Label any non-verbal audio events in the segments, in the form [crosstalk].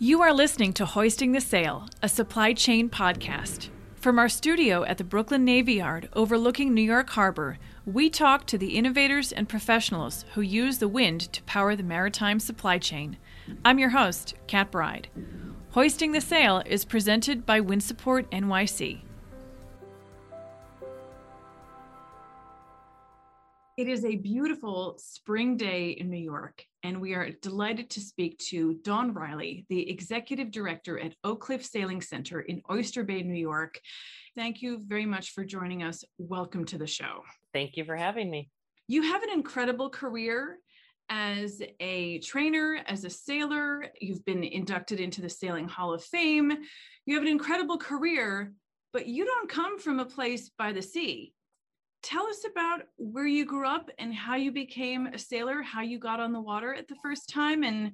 You are listening to Hoisting the Sail, a supply chain podcast. From our studio at the Brooklyn Navy Yard overlooking New York Harbor, we talk to the innovators and professionals who use the wind to power the maritime supply chain. I'm your host, Kat Bride. Hoisting the Sail is presented by Wind Support NYC. It is a beautiful spring day in New York, and we are delighted to speak to Dawn Riley, the executive director at Oak Cliff Sailing Center in Oyster Bay, New York. Thank you very much for joining us. Welcome to the show. Thank you for having me. You have an incredible career as a trainer, as a sailor. You've been inducted into the Sailing Hall of Fame. You have an incredible career, but you don't come from a place by the sea tell us about where you grew up and how you became a sailor, how you got on the water at the first time, and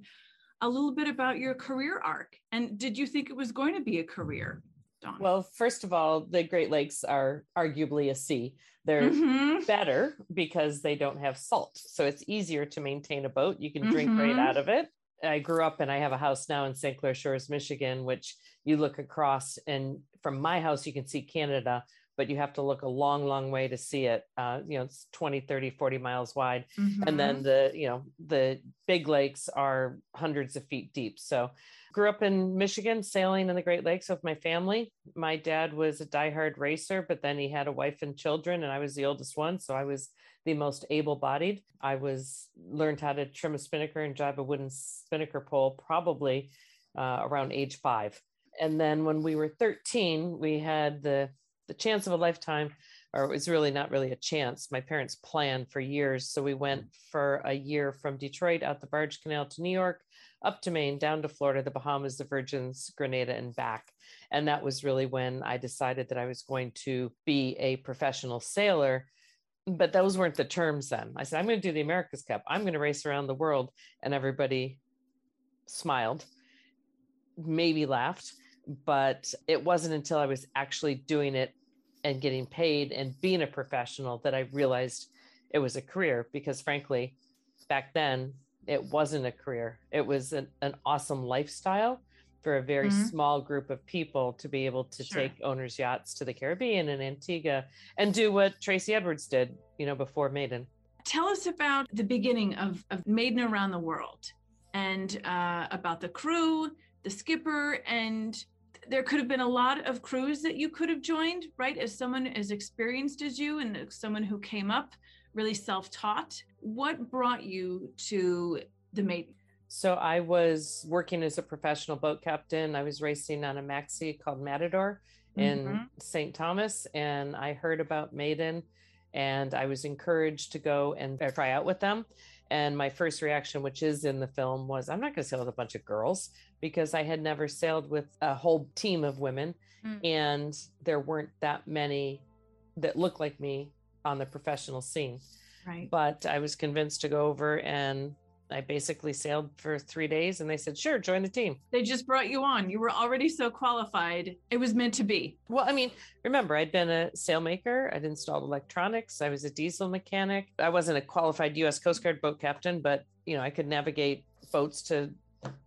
a little bit about your career arc. And did you think it was going to be a career? Dawn? Well, first of all, the Great Lakes are arguably a sea. They're mm-hmm. better because they don't have salt. So it's easier to maintain a boat. You can drink mm-hmm. right out of it. I grew up and I have a house now in St. Clair Shores, Michigan, which you look across and from my house, you can see Canada but you have to look a long long way to see it uh, you know it's 20 30 40 miles wide mm-hmm. and then mm-hmm. the you know the big lakes are hundreds of feet deep so grew up in michigan sailing in the great lakes with my family my dad was a diehard racer but then he had a wife and children and i was the oldest one so i was the most able-bodied i was learned how to trim a spinnaker and drive a wooden spinnaker pole probably uh, around age five and then when we were 13 we had the the chance of a lifetime or it was really not really a chance. My parents planned for years. So we went mm. for a year from detroit out the barge canal to new york up to maine down to florida the bahamas the virgins grenada and back. And that was really when i decided that i was going to be a professional sailor. But those weren't the terms then. I said i'm going to do the america's cup. I'm going to race around the world. And everybody smiled maybe laughed but it wasn't until I was actually doing it and getting paid and being a professional that I realized it was a career because frankly back then it wasn't a career it was an, an awesome lifestyle for a very mm-hmm. small group of people to be able to sure. take owners yachts to the caribbean and antigua and do what tracy edwards did you know before maiden tell us about the beginning of, of maiden around the world and uh, about the crew the skipper and there could have been a lot of crews that you could have joined, right? As someone as experienced as you and someone who came up really self taught. What brought you to the Maiden? So I was working as a professional boat captain. I was racing on a maxi called Matador in mm-hmm. St. Thomas, and I heard about Maiden, and I was encouraged to go and try out with them. And my first reaction, which is in the film, was I'm not going to sail with a bunch of girls because I had never sailed with a whole team of women. Mm. And there weren't that many that looked like me on the professional scene. Right. But I was convinced to go over and I basically sailed for three days and they said, sure, join the team. They just brought you on. You were already so qualified. It was meant to be. Well, I mean, remember, I'd been a sailmaker, I'd installed electronics, I was a diesel mechanic. I wasn't a qualified US Coast Guard boat captain, but you know, I could navigate boats to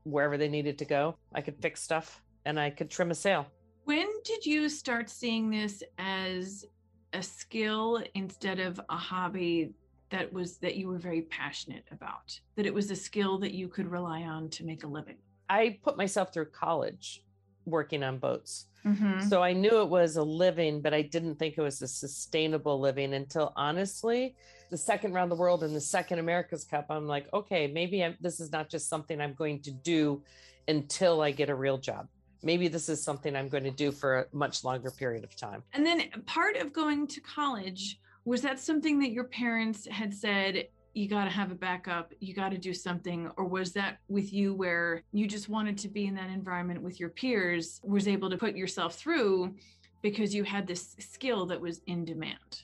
wherever they needed to go. I could fix stuff and I could trim a sail. When did you start seeing this as a skill instead of a hobby that was that you were very passionate about that it was a skill that you could rely on to make a living? I put myself through college working on boats. Mm-hmm. so i knew it was a living but i didn't think it was a sustainable living until honestly the second round the world and the second america's cup i'm like okay maybe I'm, this is not just something i'm going to do until i get a real job. Maybe this is something i'm going to do for a much longer period of time. And then part of going to college was that something that your parents had said you got to have a backup you got to do something or was that with you where you just wanted to be in that environment with your peers was able to put yourself through because you had this skill that was in demand?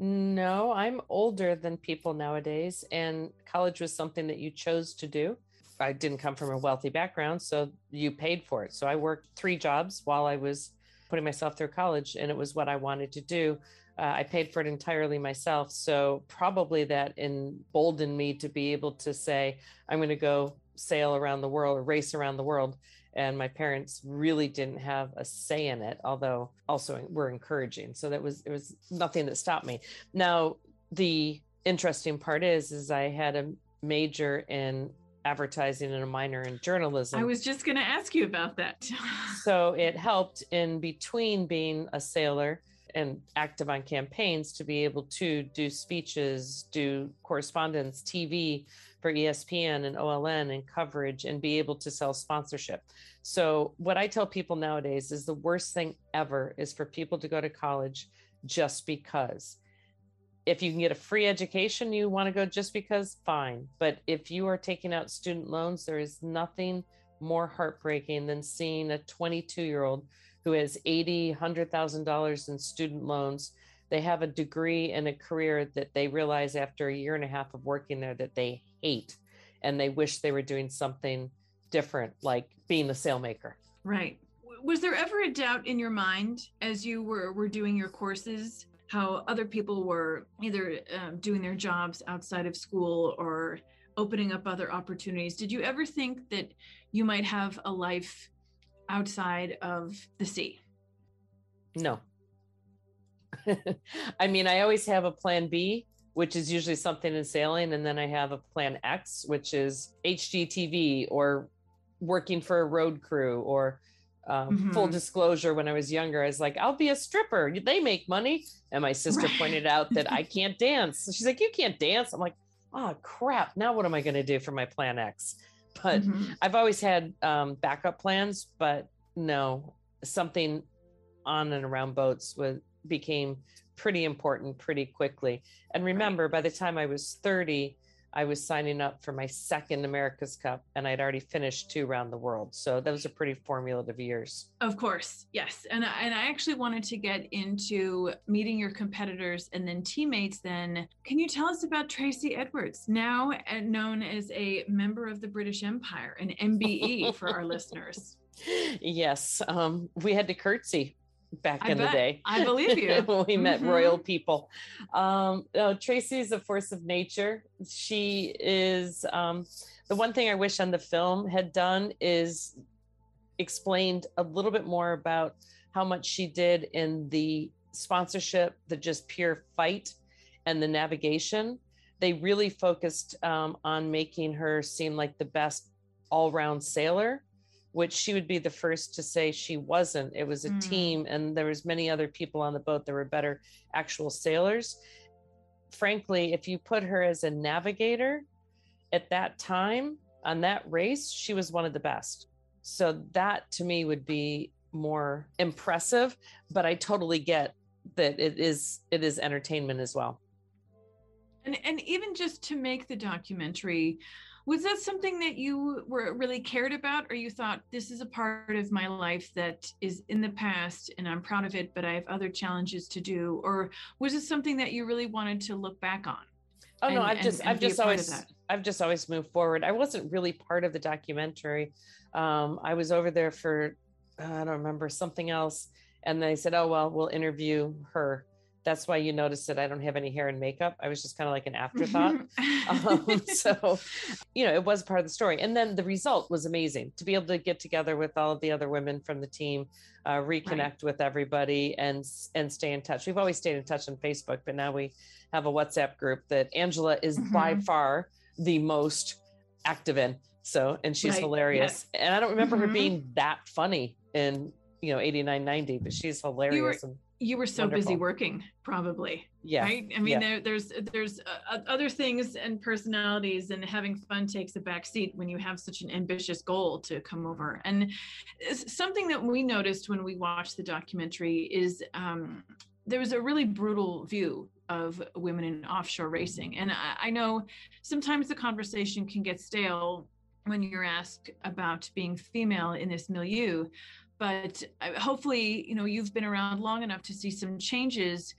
No i'm older than people nowadays and college was something that you chose to do. I didn't come from a wealthy background so you paid for it. So i worked three jobs while i was putting myself through college and it was what i wanted to do uh, I paid for it entirely myself. So probably that emboldened me to be able to say, I'm going to go sail around the world or race around the world. And my parents really didn't have a say in it although also were encouraging. So that was it was nothing that stopped me. Now the interesting part is is i had a major in advertising and a minor in journalism. I was just going to ask you about that. [laughs] So it helped in between being a sailor and active on campaigns to be able to do speeches do correspondence tv for ESPN and OLN and coverage and be able to sell sponsorship. So, what I tell people nowadays is the worst thing ever is for people to go to college just because. If you can get a free education, you want to go just because, fine. But if you are taking out student loans, there is nothing more heartbreaking than seeing a 22 year old who has 80, $100,000 in student loans. They have a degree and a career that they realize after a year and a half of working there that they hate and they wish they were doing something different like being a sailmaker right was there ever a doubt in your mind as you were were doing your courses how other people were either um, doing their jobs outside of school or opening up other opportunities did you ever think that you might have a life outside of the sea? No. [laughs] I mean i always have a plan b which is usually something in sailing. And then I have a plan X, which is HGTV or working for a road crew or um, mm-hmm. full disclosure when i was younger i was like i'll be a stripper. They make money. And my sister right. pointed out that i [laughs] can't dance. She's like you can't dance. I'm like oh crap. Now what am i going to do for my plan x but mm-hmm. i've always had um, backup plans but no something on and around boats was became pretty important pretty quickly. And remember, right. by the time I was 30, I was signing up for my second America's Cup and I'd already finished two around the world. So those are pretty formulative years. Of course. Yes. And, and I actually wanted to get into meeting your competitors and then teammates. Then, can you tell us about Tracy Edwards, now known as a member of the British Empire, an MBE for our [laughs] listeners? Yes. Um, we had to curtsy back I in bet. the day. I believe [laughs] you. when we mm-hmm. met royal people. Um, oh, Tracy is a force of nature. She is um, the one thing I wish on the film had done is explained a little bit more about how much she did in the sponsorship, the just pure fight, and the navigation. They really focused um, on making her seem like the best all round sailor which she would be the first to say she wasn't. It was a mm. team and there was many other people on the boat that were better actual sailors. Frankly if you put her as a navigator at that time on that race she was one of the best. So that to me would be more impressive but i totally get that it is it is entertainment as well. And and even just to make the documentary was that something that you were really cared about or you thought this is a part of my life that is in the past and i'm proud of it but i have other challenges to do or was it something that you really wanted to look back on oh and, no i've just and, i've just always i've just always moved forward. I wasn't really part of the documentary. Um, i was over there for uh, i don't remember something else and they said oh well we'll interview her that's why you noticed that I don't have any hair and makeup. I was just kind of like an afterthought. [laughs] um, [laughs] so, you know, it was part of the story. And then the result was amazing to be able to get together with all of the other women from the team, uh, reconnect right. with everybody, and and stay in touch. We've always stayed in touch on Facebook, but now we have a WhatsApp group that Angela is mm-hmm. by far the most active in. So, and she's right. hilarious. Yes. And I don't remember mm-hmm. her being that funny in you know 89 90 but she's hilarious and you were so Wonderful. busy working probably yeah right i mean yeah. there, there's there's uh, other things and personalities and having fun takes a back seat when you have such an ambitious goal to come over and something that we noticed when we watched the documentary is um, there was a really brutal view of women in offshore racing and I, I know sometimes the conversation can get stale when you're asked about being female in this milieu but uh, hopefully you know you've been around long enough to see some changes.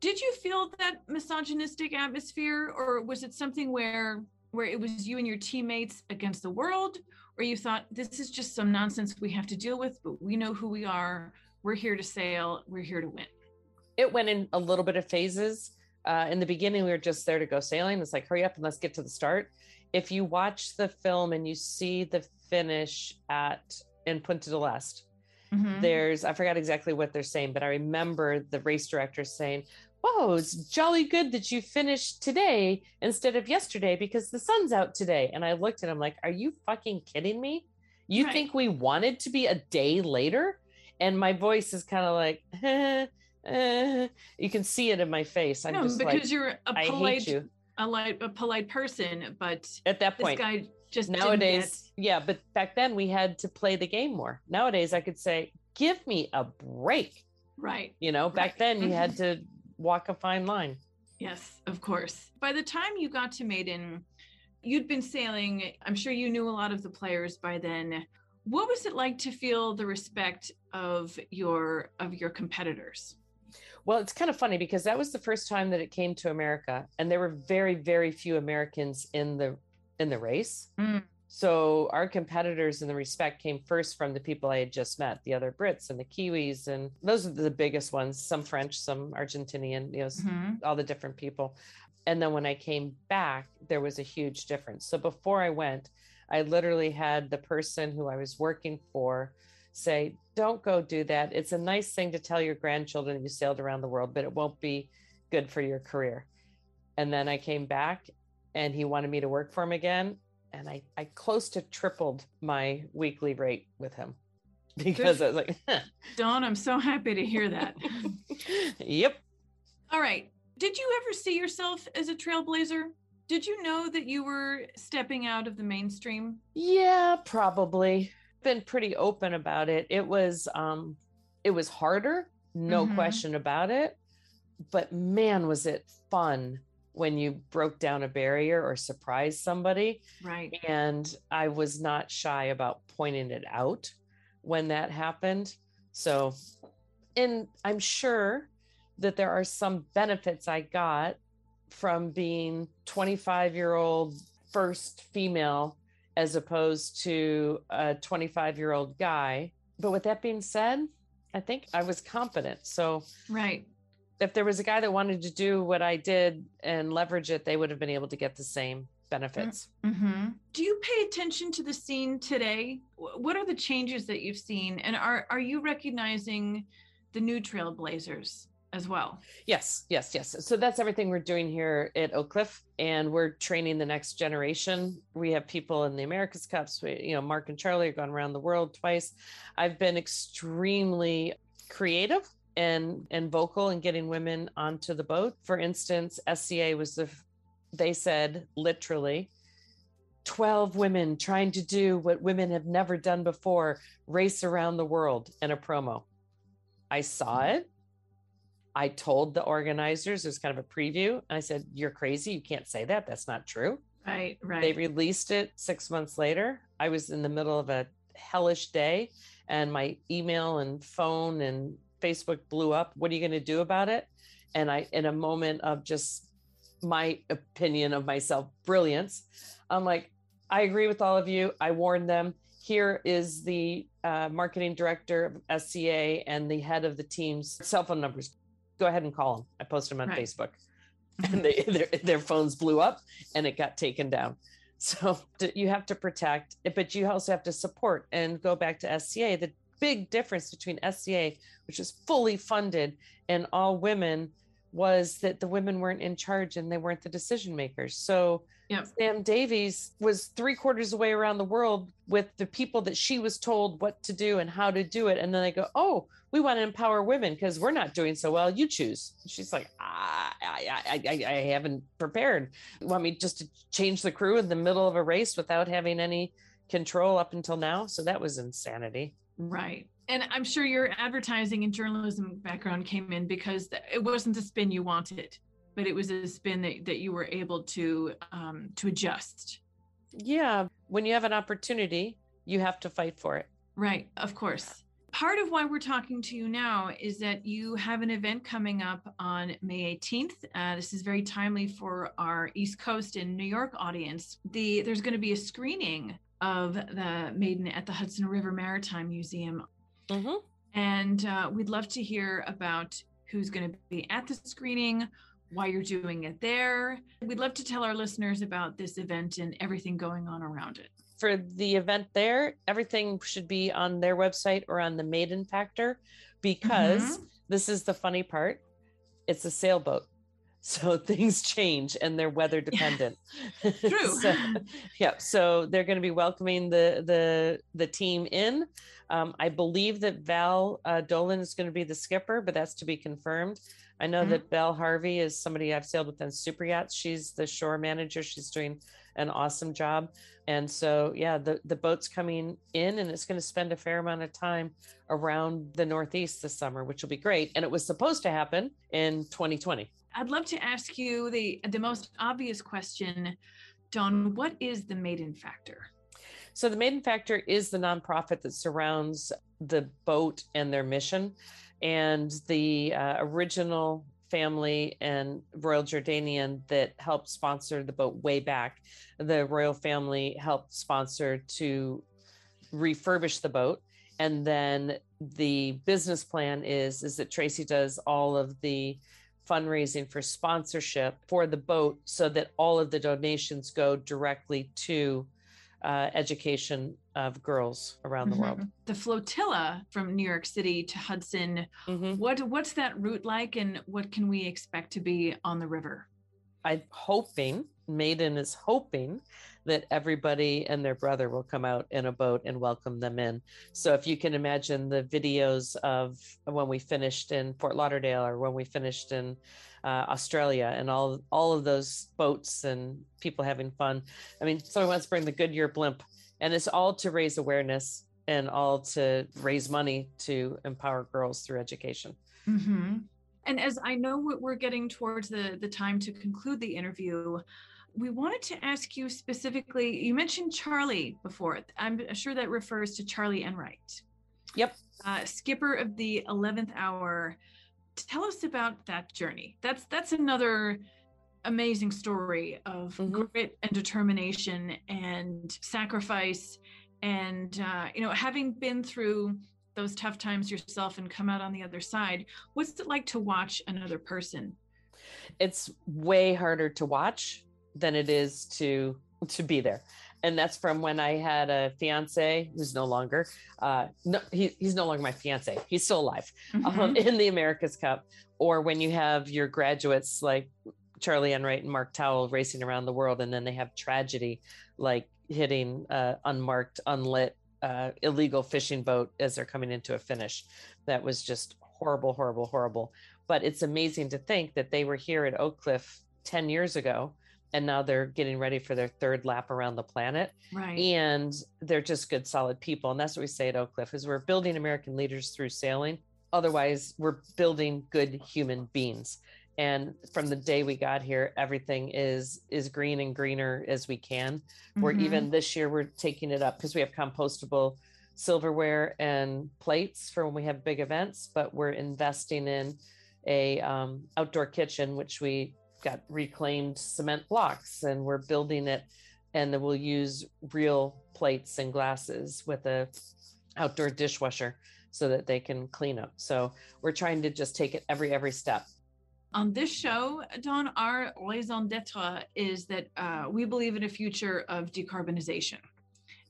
Did you feel that misogynistic atmosphere or was it something where where it was you and your teammates against the world or you thought this is just some nonsense we have to deal with but we know who we are. We're here to sail. We're here to win it went in a little bit of phases. Uh, in the beginning we were just there to go sailing. It's like hurry up and let's get to the start. If you watch the film and you see the finish at in Punta del Este, mm-hmm. there's I forgot exactly what they're saying, but I remember the race director saying, "Whoa, it's jolly good that you finished today instead of yesterday because the sun's out today." And I looked at him like, "Are you fucking kidding me? You right. think we wanted to be a day later?" And my voice is kind of like, [laughs] eh, eh. you can see it in my face. I'm no, just because like, you're a polite, you. A, light, a polite person, but at that point, this guy just nowadays, yeah. But back then, we had to play the game more. Nowadays, I could say, "Give me a break." Right. You know, back right. then you had mm-hmm. to walk a fine line. Yes, of course. By the time you got to Maiden, you'd been sailing. I'm sure you knew a lot of the players by then. What was it like to feel the respect of your of your competitors? Well, it's kind of funny because that was the first time that it came to America, and there were very, very few Americans in the in the race. Mm. So our competitors in the respect came first from the people I had just met, the other Brits and the Kiwis, and those are the biggest ones. Some French, some Argentinian, you know, mm-hmm. all the different people. And then when I came back, there was a huge difference. So before I went, I literally had the person who I was working for say, don't go do that. It's a nice thing to tell your grandchildren you sailed around the world, but it won't be good for your career. And then I came back and he wanted me to work for him again. And I, I close to tripled my weekly rate with him [laughs] because I was like, huh. [laughs] Dawn, I'm so happy to hear that. [laughs] yep. All right. Did you ever see yourself as a trailblazer? Did you know that you were stepping out of the mainstream? Yeah, probably been pretty open about it. It was um it was harder, no mm-hmm. question about it. But man, was it fun when you broke down a barrier or surprised somebody. Right. And I was not shy about pointing it out when that happened. So and I'm sure that there are some benefits I got from being 25 year old first female as opposed to a 25 year old guy. But with that being said, I think I was confident. So, right. If there was a guy that wanted to do what I did and leverage it, they would have been able to get the same benefits. Mm-hmm. Do you pay attention to the scene today? What are the changes that you've seen? And are, are you recognizing the new trailblazers? as well. Yes, yes, yes. So that's everything we're doing here at Oak Cliff, and we're training the next generation. We have people in the America's Cups. We, you know, Mark and Charlie are going around the world twice. I've been extremely creative and and vocal and getting women onto the boat. For instance, SCA was the they said literally 12 women trying to do what women have never done before race around the world in a promo. I saw mm-hmm. it. I told the organizers, it was kind of a preview. I said, You're crazy. You can't say that. That's not true. Right, right. They released it six months later. I was in the middle of a hellish day and my email and phone and Facebook blew up. What are you going to do about it? And I, in a moment of just my opinion of myself, brilliance, I'm like, I agree with all of you. I warned them. Here is the uh, marketing director of SCA and the head of the team's cell phone numbers go ahead and call them. I posted them on right. Facebook [laughs] and they, their, their phones blew up and it got taken down. So you have to protect it, but you also have to support and go back to SCA. The big difference between SCA, which is fully funded and all women, was that the women weren't in charge and they weren't the decision makers. So Yep. Sam Davies was three quarters away around the world with the people that she was told what to do and how to do it. And then they go, Oh, we want to empower women because we're not doing so well. You choose. She's like, I, I, I, I haven't prepared. You want me just to change the crew in the middle of a race without having any control up until now? So that was insanity. Right. And I'm sure your advertising and journalism background came in because it wasn't the spin you wanted but it was a spin that, that you were able to um, to adjust yeah when you have an opportunity you have to fight for it right of course part of why we're talking to you now is that you have an event coming up on May 18th. Uh, this is very timely for our East Coast and New York audience. The there's going to be a screening of the Maiden at the Hudson River Maritime Museum, mm-hmm. and uh, we'd love to hear about who's going to be at the screening, why you're doing it there. We'd love to tell our listeners about this event and everything going on around it. For the event there, everything should be on their website or on the Maiden Factor because mm-hmm. this is the funny part. It's a sailboat. So things change and they're weather dependent. [laughs] True. so, yeah. So they're going to be welcoming the the the team in. Um, I believe that Val uh, Dolan is going to be the skipper, but that's to be confirmed. I know mm-hmm. that Belle Harvey is somebody I've sailed with on super yachts. She's the shore manager. She's doing an awesome job. And so, yeah, the, the boat's coming in and it's going to spend a fair amount of time around the Northeast this summer, which will be great. And it was supposed to happen in 2020. I'd love to ask you the, the most obvious question, Dawn. What is the Maiden Factor? So, the Maiden Factor is the nonprofit that surrounds the boat and their mission and the uh, original family and Royal Jordanian that helped sponsor the boat way back. The royal family helped sponsor to refurbish the boat. And then the business plan is is that Tracy does all of the fundraising for sponsorship for the boat so that all of the donations go directly to uh, education of girls around mm-hmm. the world. The flotilla from New York City to Hudson. Mm-hmm. What what's that route like, and what can we expect to be on the river? I'm hoping Maiden is hoping that everybody and their brother will come out in a boat and welcome them in. So if you can imagine the videos of when we finished in Fort Lauderdale or when we finished in uh, Australia and all all of those boats and people having fun. I mean, someone wants to bring the Goodyear blimp, and it's all to raise awareness and all to raise money to empower girls through education. Mm-hmm. And as I know we're getting towards the the time to conclude the interview, we wanted to ask you specifically. You mentioned Charlie before. I'm sure that refers to Charlie Enright. Yep. Uh, skipper of the 11th hour tell us about that journey. That's that's another amazing story of mm-hmm. grit and determination and sacrifice and uh, you know having been through those tough times yourself and come out on the other side what's it like to watch another person it's way harder to watch than it is to to be there and that's from when I had a fiance who's no longer, uh, no, he, he's no longer my fiance. He's still alive um, mm-hmm. um, [laughs] in the America's Cup, or when you have your graduates like Charlie Enright and Mark Towill racing around the world, and then they have tragedy like hitting uh, unmarked, unlit, uh, illegal fishing boat as they're coming into a finish. That was just horrible, horrible, horrible. But it's amazing to think that they were here at Oak Cliff 10 years ago and now they're getting ready for their third lap around the planet. Right. And they're just good solid people. And that's what we say at oak cliff is we're building american leaders through sailing. Otherwise we're building good human beings and from the day we got here everything is is green and greener as we can. Mm-hmm. we're even this year we're taking it up because we have compostable silverware and plates for when we have big events but we're investing in a um, outdoor kitchen which we got reclaimed cement blocks and we're building it and then we'll use real plates and glasses with a outdoor dishwasher so that they can clean up. So we're trying to just take it every every step on this show Dawn, our raison d'etre is that uh, we believe in a future of decarbonization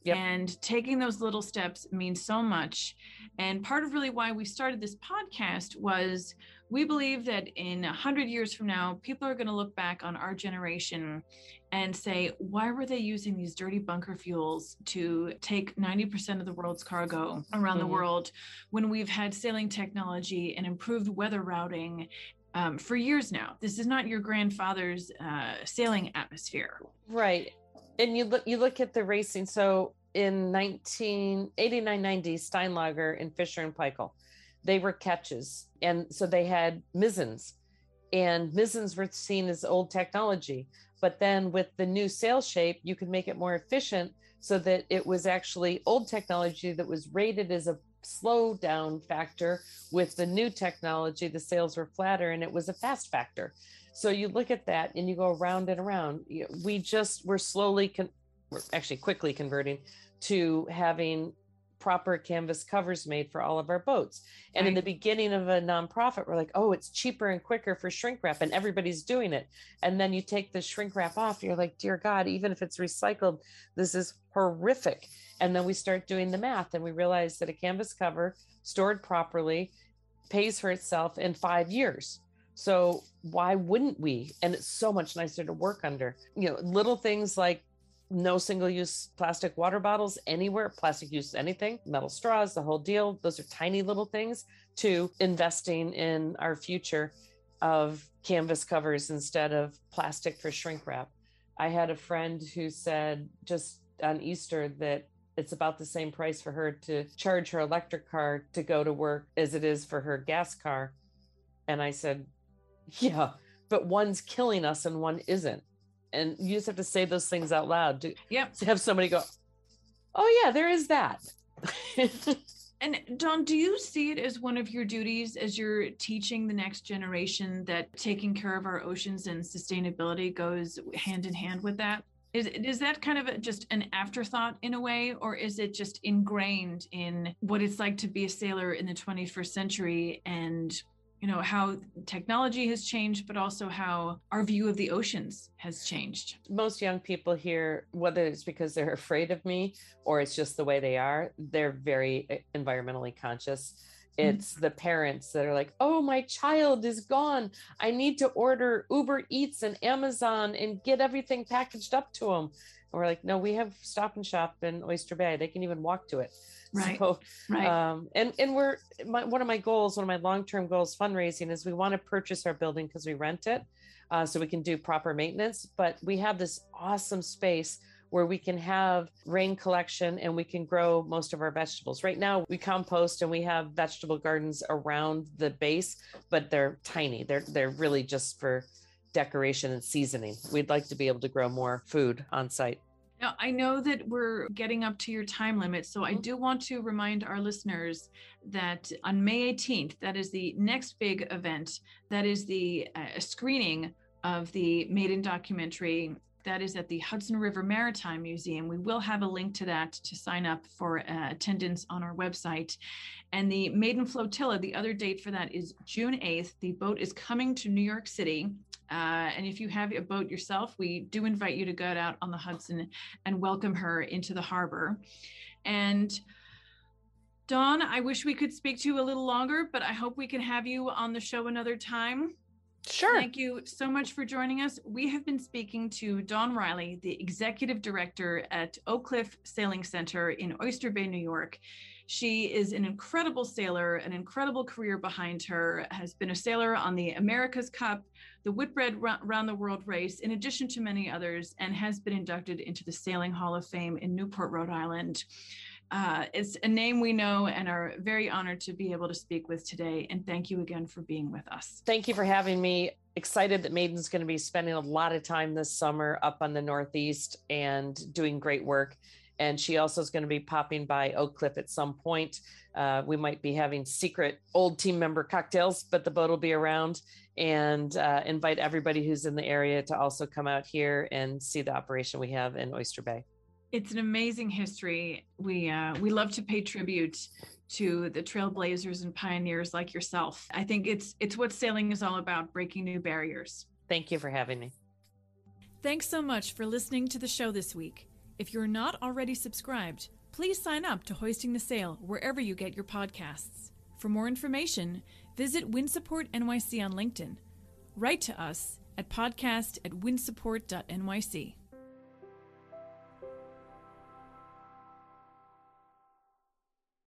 Yep. And taking those little steps means so much. And part of really why we started this podcast was we believe that in 100 years from now, people are going to look back on our generation and say, why were they using these dirty bunker fuels to take 90% of the world's cargo around mm-hmm. the world when we've had sailing technology and improved weather routing um, for years now? This is not your grandfather's uh, sailing atmosphere. Right. And you look, you look at the racing. So in 1989 90, Steinlager and Fisher and Paykel they were ketches, And so they had mizzens, and mizzens were seen as old technology. But then with the new sail shape, you could make it more efficient so that it was actually old technology that was rated as a slow down factor. With the new technology, the sails were flatter and it was a fast factor. So you look at that and you go around and around. We just, we're slowly, con- we're actually quickly converting to having proper canvas covers made for all of our boats. And right. in the beginning of a nonprofit, we're like, oh, it's cheaper and quicker for shrink wrap, and everybody's doing it. And then you take the shrink wrap off, you're like, dear God, even if it's recycled, this is horrific. And then we start doing the math and we realize that a canvas cover stored properly pays for itself in five years. So why wouldn't we? And it's so much nicer to work under. You know, little things like no single use plastic water bottles anywhere, plastic use anything, metal straws, the whole deal. Those are tiny little things to investing in our future of canvas covers instead of plastic for shrink wrap. I had a friend who said just on Easter that it's about the same price for her to charge her electric car to go to work as it is for her gas car. And I said, Yeah, but one's killing us and one isn't and you just have to say those things out loud to, yep. to have somebody go oh yeah there is that [laughs] and Dawn do you see it as one of your duties as you're teaching the next generation that taking care of our oceans and sustainability goes hand in hand with that? Is, is that kind of a, just an afterthought in a way, or is it just ingrained in what it's like to be a sailor in the 21st century and you know how technology has changed but also how our view of the oceans has changed. Most young people here whether it's because they're afraid of me or it's just the way they are they're very eh, environmentally conscious. Mm-hmm. it's mm-hmm. the parents that are like oh my child is gone. I need to order uber eats and amazon and get everything packaged up to them and we're like no we have stop and shop in oyster bay. They can even walk to it [laughs] Right. So, right. Um, and and we're my, one of my goals, one of my long term goals, fundraising is we want to purchase our building because we rent it, uh, so we can do proper maintenance. But we have this awesome space where we can have rain collection and we can grow most of our vegetables. Right now, we compost and we have vegetable gardens around the base, but they're tiny. They're they're really just for decoration and seasoning. We'd like to be able to grow more food on site. Now, I know that we're getting up to your time limit, so I mm-hmm. do want to remind our listeners that on May 18th, that is the next big event, that is the uh, screening of the Maiden documentary. That is at the Hudson River Maritime Museum. We will have a link to that to sign up for uh, attendance on our website. And the Maiden Flotilla, the other date for that is June 8th. The boat is coming to New York City uh, and if you have a boat yourself, we do invite you to go out on the Hudson and welcome her into the harbor. And Dawn, I wish we could speak to you a little longer, but I hope we can have you on the show another time. Sure. Thank you so much for joining us. We have been speaking to Dawn Riley, the executive director at Oak Cliff Sailing Center in Oyster Bay, New York. She is an incredible sailor, an incredible career behind her, has been a sailor on the America's Cup, the Whitbread Round the World race, in addition to many others, and has been inducted into the Sailing Hall of Fame in Newport, Rhode Island. Uh, it's a name we know and are very honored to be able to speak with today. And thank you again for being with us. Thank you for having me. Excited that Maiden's going to be spending a lot of time this summer up on the Northeast and doing great work and she also is going to be popping by Oak Cliff at some point. Uh, we might be having secret old team member cocktails, but the boat will be around and uh, invite everybody who's in the area to also come out here and see the operation we have in Oyster Bay. It's an amazing history. We uh, we love to pay tribute to the trailblazers and pioneers like yourself. I think it's it's what sailing is all about, breaking new barriers. Thank you for having me. Thanks so much for listening to the show this week. If you're not already subscribed, please sign up to Hoisting the Sail wherever you get your podcasts. For more information, visit WindSupport NYC on LinkedIn. Write to us at podcast at windsupport.nyc.